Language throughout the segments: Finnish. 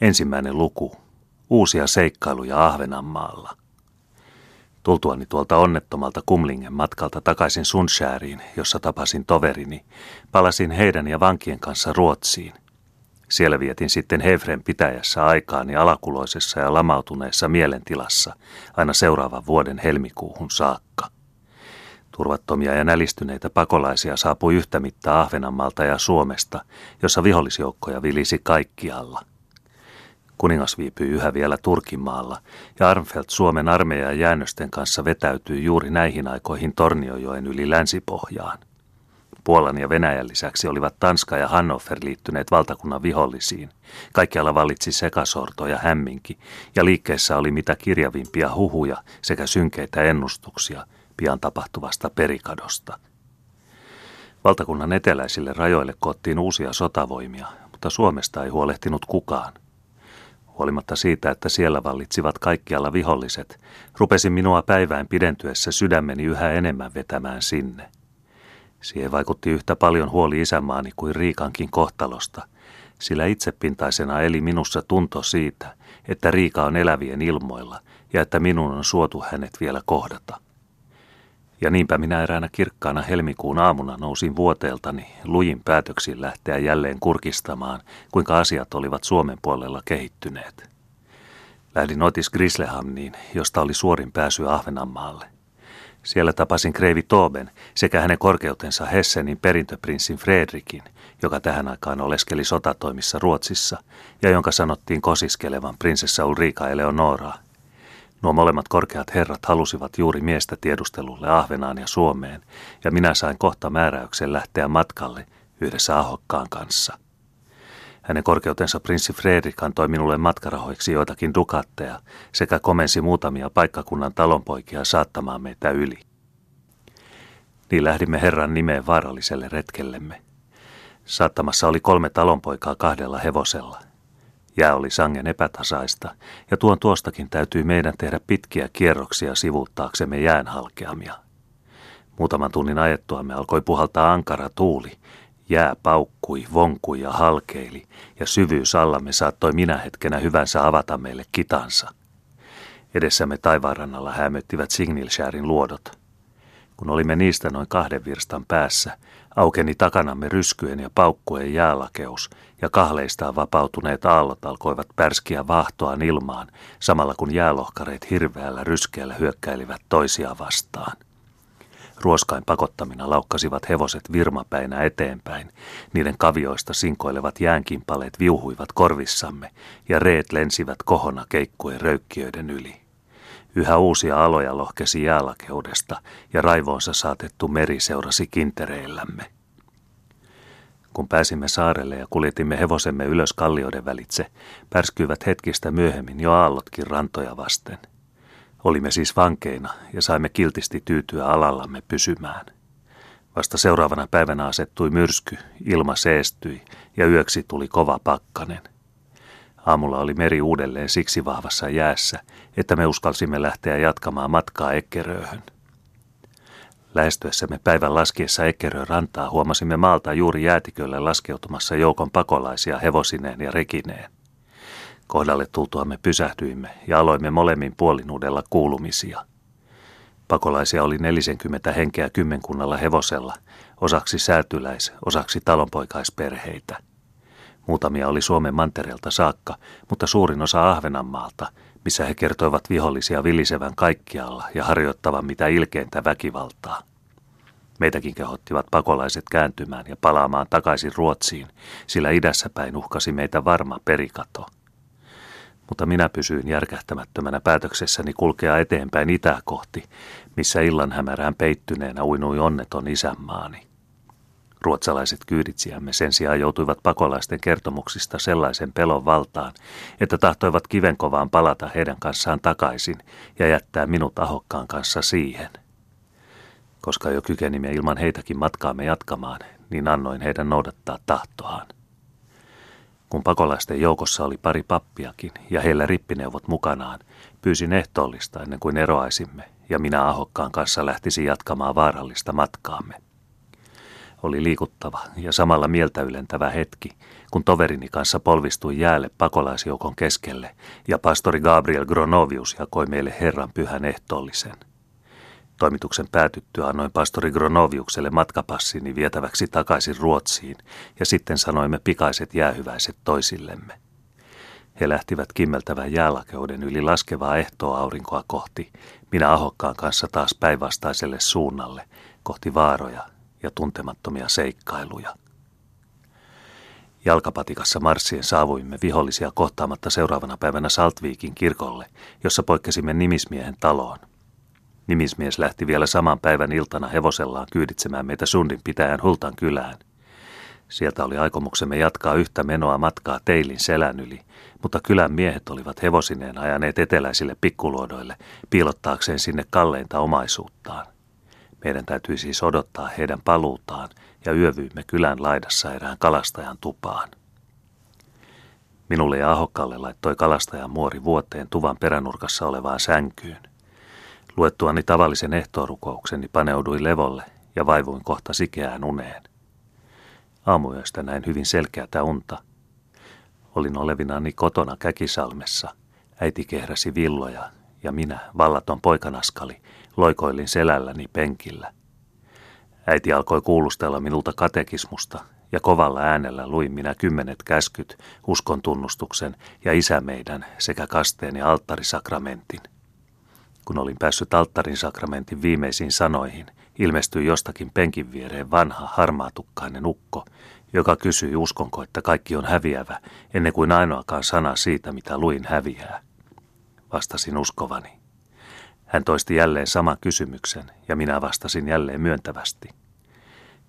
Ensimmäinen luku. Uusia seikkailuja Ahvenanmaalla. Tultuani tuolta onnettomalta Kumlingen matkalta takaisin Sunshääriin, jossa tapasin toverini, palasin heidän ja vankien kanssa Ruotsiin. Siellä vietin sitten Hevren pitäjässä aikaani alakuloisessa ja lamautuneessa mielentilassa aina seuraavan vuoden helmikuuhun saakka. Turvattomia ja nälistyneitä pakolaisia saapui yhtä mittaa Ahvenanmaalta ja Suomesta, jossa vihollisjoukkoja vilisi kaikkialla. Kuningas viipyi yhä vielä Turkimaalla, ja Armfeld Suomen armeijan jäännösten kanssa vetäytyi juuri näihin aikoihin Torniojoen yli länsipohjaan. Puolan ja Venäjän lisäksi olivat Tanska ja Hannover liittyneet valtakunnan vihollisiin. Kaikkialla vallitsi sekasorto ja hämminki, ja liikkeessä oli mitä kirjavimpia huhuja sekä synkeitä ennustuksia pian tapahtuvasta perikadosta. Valtakunnan eteläisille rajoille koottiin uusia sotavoimia, mutta Suomesta ei huolehtinut kukaan – Huolimatta siitä, että siellä vallitsivat kaikkialla viholliset, rupesin minua päivään pidentyessä sydämeni yhä enemmän vetämään sinne. Siihen vaikutti yhtä paljon huoli isämaani kuin Riikankin kohtalosta, sillä itsepintaisena eli minussa tunto siitä, että Riika on elävien ilmoilla ja että minun on suotu hänet vielä kohdata. Ja niinpä minä eräänä kirkkaana helmikuun aamuna nousin vuoteeltani lujin päätöksin lähteä jälleen kurkistamaan, kuinka asiat olivat Suomen puolella kehittyneet. Lähdin Otis Grislehamniin, josta oli suorin pääsy Ahvenanmaalle. Siellä tapasin Kreivi Tooben sekä hänen korkeutensa Hessenin perintöprinssin Fredrikin, joka tähän aikaan oleskeli sotatoimissa Ruotsissa ja jonka sanottiin kosiskelevan prinsessa Ulrika Eleonoraa – Nuo molemmat korkeat herrat halusivat juuri miestä tiedustelulle Ahvenaan ja Suomeen, ja minä sain kohta määräyksen lähteä matkalle yhdessä Ahokkaan kanssa. Hänen korkeutensa prinssi Fredrik antoi minulle matkarahoiksi joitakin dukatteja sekä komensi muutamia paikkakunnan talonpoikia saattamaan meitä yli. Niin lähdimme Herran nimeen vaaralliselle retkellemme. Saattamassa oli kolme talonpoikaa kahdella hevosella – Jää oli sangen epätasaista, ja tuon tuostakin täytyi meidän tehdä pitkiä kierroksia sivuuttaaksemme jään halkeamia. Muutaman tunnin ajettuamme alkoi puhaltaa ankara tuuli. Jää paukkui, vonkui ja halkeili, ja syvyys allamme saattoi minä hetkenä hyvänsä avata meille kitansa. Edessämme taivaanrannalla hämöttivät Signilshärin luodot. Kun olimme niistä noin kahden virstan päässä, aukeni takanamme ryskyen ja paukkuen jäälakeus, ja kahleistaan vapautuneet aallot alkoivat pärskiä vahtoaan ilmaan, samalla kun jäälohkareet hirveällä ryskeällä hyökkäilivät toisia vastaan. Ruoskain pakottamina laukkasivat hevoset virmapäinä eteenpäin, niiden kavioista sinkoilevat jäänkimpaleet viuhuivat korvissamme, ja reet lensivät kohona keikkuen röykkiöiden yli. Yhä uusia aloja lohkesi jäälakeudesta ja raivoonsa saatettu meri seurasi kintereillämme. Kun pääsimme saarelle ja kuljetimme hevosemme ylös kallioiden välitse, pärskyivät hetkistä myöhemmin jo aallotkin rantoja vasten. Olimme siis vankeina ja saimme kiltisti tyytyä alallamme pysymään. Vasta seuraavana päivänä asettui myrsky, ilma seestyi ja yöksi tuli kova pakkanen. Aamulla oli meri uudelleen siksi vahvassa jäässä, että me uskalsimme lähteä jatkamaan matkaa Ekkerööhön. Lähestyessämme päivän laskiessa Ekkerön rantaa huomasimme maalta juuri jäätikölle laskeutumassa joukon pakolaisia hevosineen ja rekineen. Kohdalle tultuamme pysähdyimme ja aloimme molemmin puolinuudella kuulumisia. Pakolaisia oli 40 henkeä kymmenkunnalla hevosella, osaksi säätyläis, osaksi talonpoikaisperheitä – Muutamia oli Suomen mantereelta saakka, mutta suurin osa Ahvenanmaalta, missä he kertoivat vihollisia vilisevän kaikkialla ja harjoittavan mitä ilkeintä väkivaltaa. Meitäkin kehottivat pakolaiset kääntymään ja palaamaan takaisin Ruotsiin, sillä idässä päin uhkasi meitä varma perikato. Mutta minä pysyin järkähtämättömänä päätöksessäni kulkea eteenpäin itää kohti, missä illan hämärään peittyneenä uinui onneton isänmaani. Ruotsalaiset kyyditsiämme sen sijaan joutuivat pakolaisten kertomuksista sellaisen pelon valtaan, että tahtoivat kivenkovaan palata heidän kanssaan takaisin ja jättää minut ahokkaan kanssa siihen. Koska jo kykenimme ilman heitäkin matkaamme jatkamaan, niin annoin heidän noudattaa tahtoaan. Kun pakolaisten joukossa oli pari pappiakin ja heillä rippineuvot mukanaan, pyysin ehtoollista ennen kuin eroaisimme, ja minä ahokkaan kanssa lähtisin jatkamaan vaarallista matkaamme. Oli liikuttava ja samalla mieltä ylentävä hetki, kun toverini kanssa polvistui jäälle pakolaisjoukon keskelle ja pastori Gabriel Gronovius jakoi meille Herran pyhän ehtoollisen. Toimituksen päätyttyä annoin pastori Gronoviukselle matkapassini vietäväksi takaisin Ruotsiin ja sitten sanoimme pikaiset jäähyväiset toisillemme. He lähtivät kimmeltävän jäälakeuden yli laskevaa ehtoaurinkoa kohti, minä ahokkaan kanssa taas päinvastaiselle suunnalle, kohti vaaroja ja tuntemattomia seikkailuja. Jalkapatikassa marssien saavuimme vihollisia kohtaamatta seuraavana päivänä Saltviikin kirkolle, jossa poikkesimme nimismiehen taloon. Nimismies lähti vielä saman päivän iltana hevosellaan kyyditsemään meitä Sundin pitäjän Hultan kylään. Sieltä oli aikomuksemme jatkaa yhtä menoa matkaa Teilin selän yli, mutta kylän miehet olivat hevosineen ajaneet eteläisille pikkuluodoille piilottaakseen sinne kalleinta omaisuuttaan. Meidän täytyi siis odottaa heidän paluutaan ja yövyimme kylän laidassa erään kalastajan tupaan. Minulle ja Ahokkalle laittoi kalastajan muori vuoteen tuvan peränurkassa olevaan sänkyyn. Luettuani tavallisen ehtoorukoukseni paneuduin levolle ja vaivuin kohta sikeään uneen. Aamuyöstä näin hyvin selkeätä unta. Olin olevinani kotona Käkisalmessa. Äiti kehräsi villoja ja minä, vallaton poikanaskali, loikoilin selälläni penkillä. Äiti alkoi kuulustella minulta katekismusta ja kovalla äänellä luin minä kymmenet käskyt, uskon tunnustuksen ja isä meidän sekä kasteen ja alttarisakramentin. Kun olin päässyt alttarin sakramentin viimeisiin sanoihin, ilmestyi jostakin penkin viereen vanha harmaatukkainen ukko, joka kysyi uskonko, että kaikki on häviävä, ennen kuin ainoakaan sana siitä, mitä luin häviää. Vastasin uskovani. Hän toisti jälleen saman kysymyksen ja minä vastasin jälleen myöntävästi.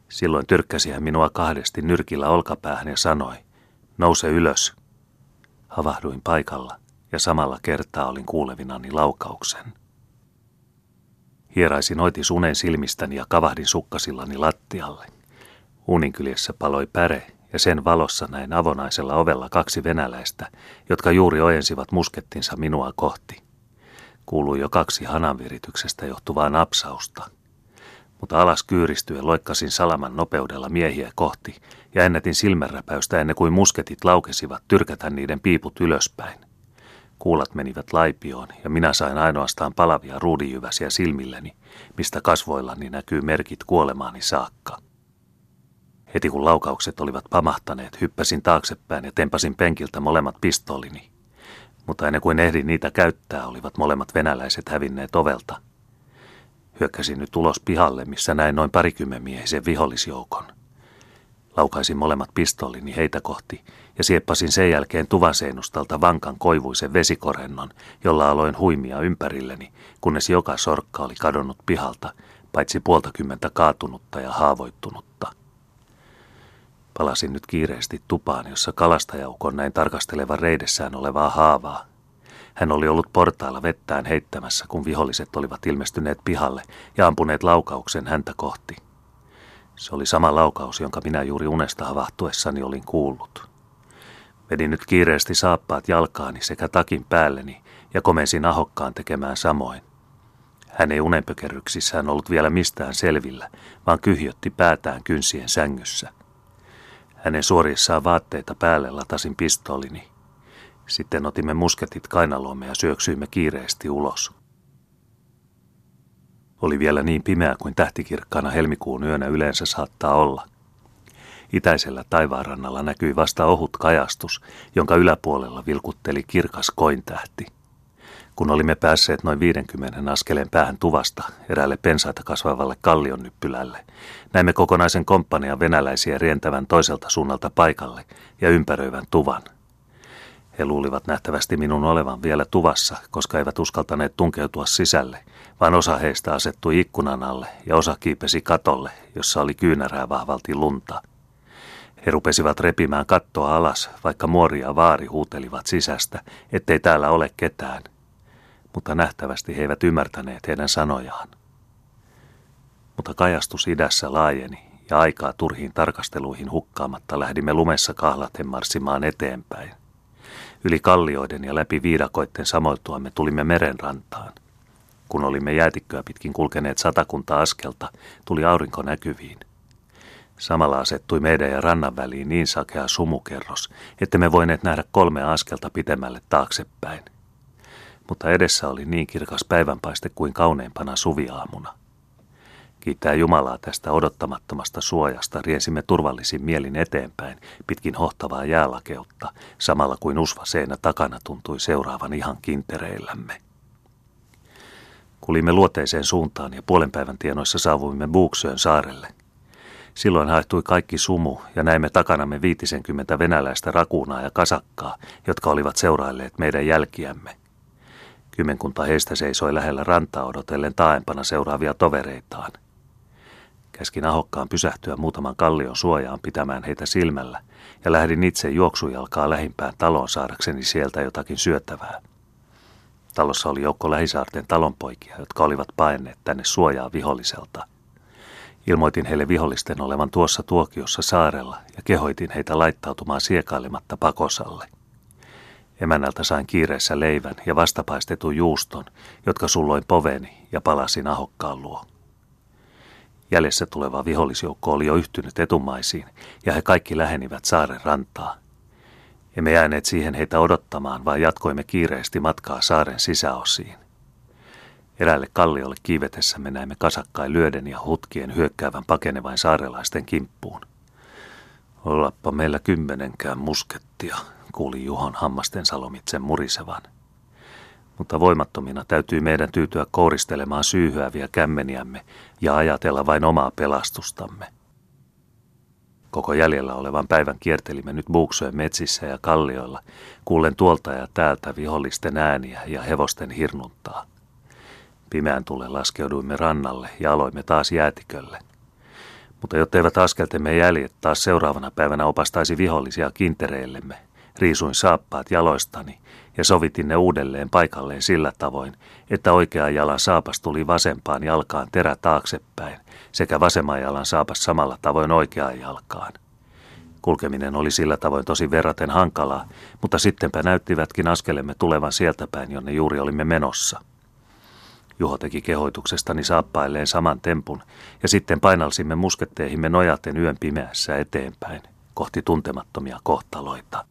Silloin tyrkkäsi hän minua kahdesti nyrkillä olkapäähän ja sanoi, nouse ylös. Havahduin paikalla ja samalla kertaa olin kuulevinani laukauksen. Hieraisin oitis unen silmistäni ja kavahdin sukkasillani lattialle. Uninkyljessä paloi päre ja sen valossa näin avonaisella ovella kaksi venäläistä, jotka juuri ojensivat muskettinsa minua kohti. Kuului jo kaksi hananvirityksestä johtuvaa napsausta. Mutta alas kyyristyen loikkasin salaman nopeudella miehiä kohti ja ennätin silmänräpäystä ennen kuin musketit laukesivat tyrkätä niiden piiput ylöspäin. Kuulat menivät laipioon ja minä sain ainoastaan palavia ruudijyväsiä silmilleni, mistä kasvoillani näkyy merkit kuolemaani saakka. Heti kun laukaukset olivat pamahtaneet, hyppäsin taaksepäin ja tempasin penkiltä molemmat pistoolini. Mutta ennen kuin ehdin niitä käyttää, olivat molemmat venäläiset hävinneet ovelta. Hyökkäsin nyt ulos pihalle, missä näin noin parikymmenmiehisen vihollisjoukon. Laukaisin molemmat pistoolini heitä kohti ja sieppasin sen jälkeen tuvanseinustalta vankan koivuisen vesikorennon, jolla aloin huimia ympärilleni, kunnes joka sorkka oli kadonnut pihalta, paitsi puoltakymmentä kaatunutta ja haavoittunutta. Palasin nyt kiireesti tupaan, jossa kalastajaukon näin tarkastelevan reidessään olevaa haavaa. Hän oli ollut portailla vettään heittämässä, kun viholliset olivat ilmestyneet pihalle ja ampuneet laukauksen häntä kohti. Se oli sama laukaus, jonka minä juuri unesta havahtuessani olin kuullut. Vedin nyt kiireesti saappaat jalkaani sekä takin päälleni ja komensin ahokkaan tekemään samoin. Hän ei unenpökerryksissään ollut vielä mistään selvillä, vaan kyhjötti päätään kynsien sängyssä – hänen suorissaan vaatteita päälle latasin pistoolini. Sitten otimme musketit kainalomme ja syöksyimme kiireesti ulos. Oli vielä niin pimeä kuin tähtikirkkaana helmikuun yönä yleensä saattaa olla. Itäisellä taivaanrannalla näkyi vasta ohut kajastus, jonka yläpuolella vilkutteli kirkas kointähti – kun olimme päässeet noin 50 askeleen päähän tuvasta eräälle pensaita kasvavalle kallionnyppylälle, näimme kokonaisen komppanian venäläisiä rientävän toiselta suunnalta paikalle ja ympäröivän tuvan. He luulivat nähtävästi minun olevan vielä tuvassa, koska eivät uskaltaneet tunkeutua sisälle, vaan osa heistä asettui ikkunan alle ja osa kiipesi katolle, jossa oli kyynärää vahvalti lunta. He rupesivat repimään kattoa alas, vaikka muori ja vaari huutelivat sisästä, ettei täällä ole ketään – mutta nähtävästi he eivät ymmärtäneet heidän sanojaan. Mutta kajastus idässä laajeni ja aikaa turhiin tarkasteluihin hukkaamatta lähdimme lumessa kahlaten marssimaan eteenpäin. Yli kallioiden ja läpi viidakoitten samoiltuamme tulimme merenrantaan. Kun olimme jäätikköä pitkin kulkeneet satakunta askelta, tuli aurinko näkyviin. Samalla asettui meidän ja rannan väliin niin sakea sumukerros, että me voineet nähdä kolme askelta pitemmälle taaksepäin. Mutta edessä oli niin kirkas päivänpaiste kuin kauneimpana suviaamuna. Kiittää Jumalaa tästä odottamattomasta suojasta riensimme turvallisin mielin eteenpäin pitkin hohtavaa jäälakeutta, samalla kuin usva seinä takana tuntui seuraavan ihan kintereillämme. Kulimme luoteiseen suuntaan ja puolen päivän tienoissa saavuimme Buuksöön saarelle. Silloin haihtui kaikki sumu ja näimme takanamme viitisenkymmentä venäläistä rakuunaa ja kasakkaa, jotka olivat seurailleet meidän jälkiämme. Kymmenkunta heistä seisoi lähellä rantaa odotellen taaempana seuraavia tovereitaan. Käskin ahokkaan pysähtyä muutaman kallion suojaan pitämään heitä silmällä ja lähdin itse juoksujalkaa lähimpään taloon saadakseni sieltä jotakin syöttävää. Talossa oli joukko lähisaarten talonpoikia, jotka olivat paenneet tänne suojaa viholliselta. Ilmoitin heille vihollisten olevan tuossa tuokiossa saarella ja kehoitin heitä laittautumaan siekailematta pakosalle. Emännältä sain kiireessä leivän ja vastapaistetun juuston, jotka sulloin poveni ja palasin ahokkaan luo. Jäljessä tuleva vihollisjoukko oli jo yhtynyt etumaisiin, ja he kaikki lähenivät saaren rantaa. Emme jääneet siihen heitä odottamaan, vaan jatkoimme kiireesti matkaa saaren sisäosiin. Eräälle kalliolle kiivetessämme näimme kasakkain lyöden ja hutkien hyökkäävän pakenevain saarelaisten kimppuun. Ollappa meillä kymmenenkään muskettia, kuuli Juhon hammasten salomitsen murisevan – mutta voimattomina täytyy meidän tyytyä kouristelemaan syyhyäviä kämmeniämme ja ajatella vain omaa pelastustamme. Koko jäljellä olevan päivän kiertelimme nyt buuksojen metsissä ja kallioilla, kuulen tuolta ja täältä vihollisten ääniä ja hevosten hirnuntaa. Pimeän tulle laskeuduimme rannalle ja aloimme taas jäätikölle. Mutta jotteivät askeltemme jäljet taas seuraavana päivänä opastaisi vihollisia kintereillemme, riisuin saappaat jaloistani ja sovitin ne uudelleen paikalleen sillä tavoin, että oikea jalan saapas tuli vasempaan jalkaan terä taaksepäin sekä vasemman jalan saapas samalla tavoin oikeaan jalkaan. Kulkeminen oli sillä tavoin tosi verraten hankalaa, mutta sittenpä näyttivätkin askelemme tulevan sieltä päin, jonne juuri olimme menossa. Juho teki kehoituksestani saappailleen saman tempun, ja sitten painalsimme musketteihimme nojaten yön pimeässä eteenpäin, kohti tuntemattomia kohtaloita.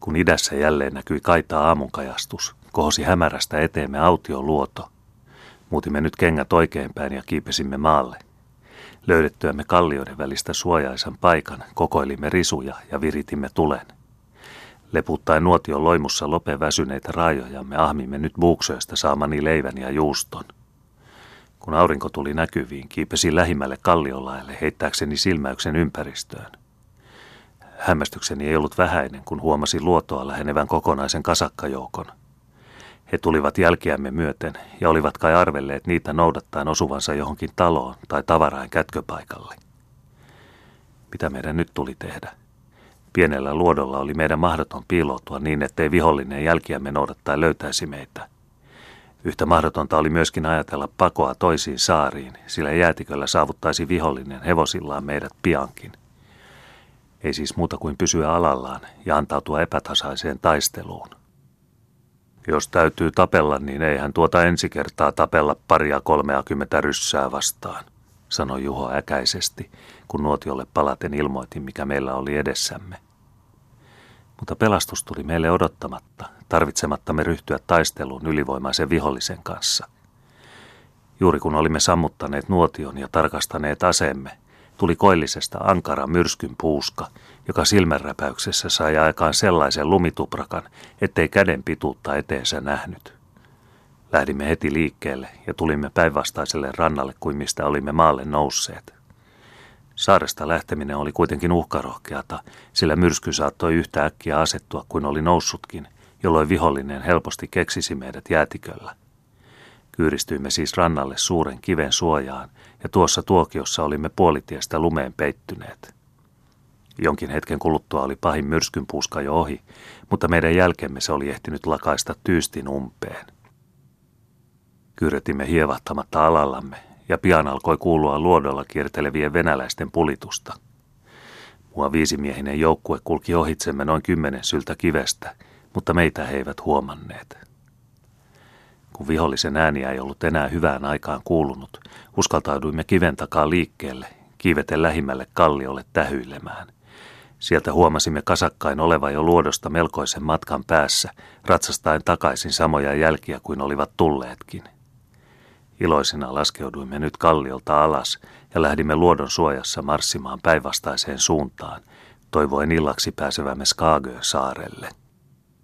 Kun idässä jälleen näkyi kaitaa aamunkajastus, kohosi hämärästä eteemme aution luoto. Muutimme nyt kengät oikeinpäin ja kiipesimme maalle. Löydettyämme kallioiden välistä suojaisan paikan, kokoilimme risuja ja viritimme tulen. Leputtaen nuotion loimussa lope väsyneitä raajojamme ahmimme nyt buuksöistä saamani leivän ja juuston. Kun aurinko tuli näkyviin, kiipesin lähimmälle kalliolaelle heittääkseni silmäyksen ympäristöön. Hämmästykseni ei ollut vähäinen, kun huomasi luotoa lähenevän kokonaisen kasakkajoukon. He tulivat jälkeämme myöten ja olivat kai arvelleet niitä noudattaen osuvansa johonkin taloon tai tavarain kätköpaikalle. Mitä meidän nyt tuli tehdä? Pienellä luodolla oli meidän mahdoton piiloutua niin, ettei vihollinen jälkiämme noudattaen löytäisi meitä. Yhtä mahdotonta oli myöskin ajatella pakoa toisiin saariin, sillä jäätiköllä saavuttaisi vihollinen hevosillaan meidät piankin – ei siis muuta kuin pysyä alallaan ja antautua epätasaiseen taisteluun. Jos täytyy tapella, niin eihän tuota ensi kertaa tapella paria kolmeakymmentä ryssää vastaan, sanoi Juho äkäisesti, kun nuotiolle palaten ilmoitin, mikä meillä oli edessämme. Mutta pelastus tuli meille odottamatta, tarvitsemattamme ryhtyä taisteluun ylivoimaisen vihollisen kanssa. Juuri kun olimme sammuttaneet nuotion ja tarkastaneet aseemme, tuli koillisesta ankara myrskyn puuska, joka silmänräpäyksessä sai aikaan sellaisen lumituprakan, ettei käden pituutta eteensä nähnyt. Lähdimme heti liikkeelle ja tulimme päinvastaiselle rannalle kuin mistä olimme maalle nousseet. Saaresta lähteminen oli kuitenkin uhkarohkeata, sillä myrsky saattoi yhtä äkkiä asettua kuin oli noussutkin, jolloin vihollinen helposti keksisi meidät jäätiköllä. Kyyristyimme siis rannalle suuren kiven suojaan, ja tuossa tuokiossa olimme puolitiestä lumeen peittyneet. Jonkin hetken kuluttua oli pahin myrskynpuuska jo ohi, mutta meidän jälkemme se oli ehtinyt lakaista tyystin umpeen. Kyretimme hievahtamatta alallamme, ja pian alkoi kuulua luodolla kiertelevien venäläisten pulitusta. Mua viisimiehinen joukkue kulki ohitsemme noin kymmenen syltä kivestä, mutta meitä he eivät huomanneet. Kun vihollisen ääniä ei ollut enää hyvään aikaan kuulunut, uskaltauduimme kiven takaa liikkeelle, kiiveten lähimmälle kalliolle tähyilemään. Sieltä huomasimme kasakkain oleva jo luodosta melkoisen matkan päässä, ratsastaen takaisin samoja jälkiä kuin olivat tulleetkin. Iloisina laskeuduimme nyt kalliolta alas ja lähdimme luodon suojassa marssimaan päinvastaiseen suuntaan, toivoen illaksi pääsevämme Skaagön saarelle.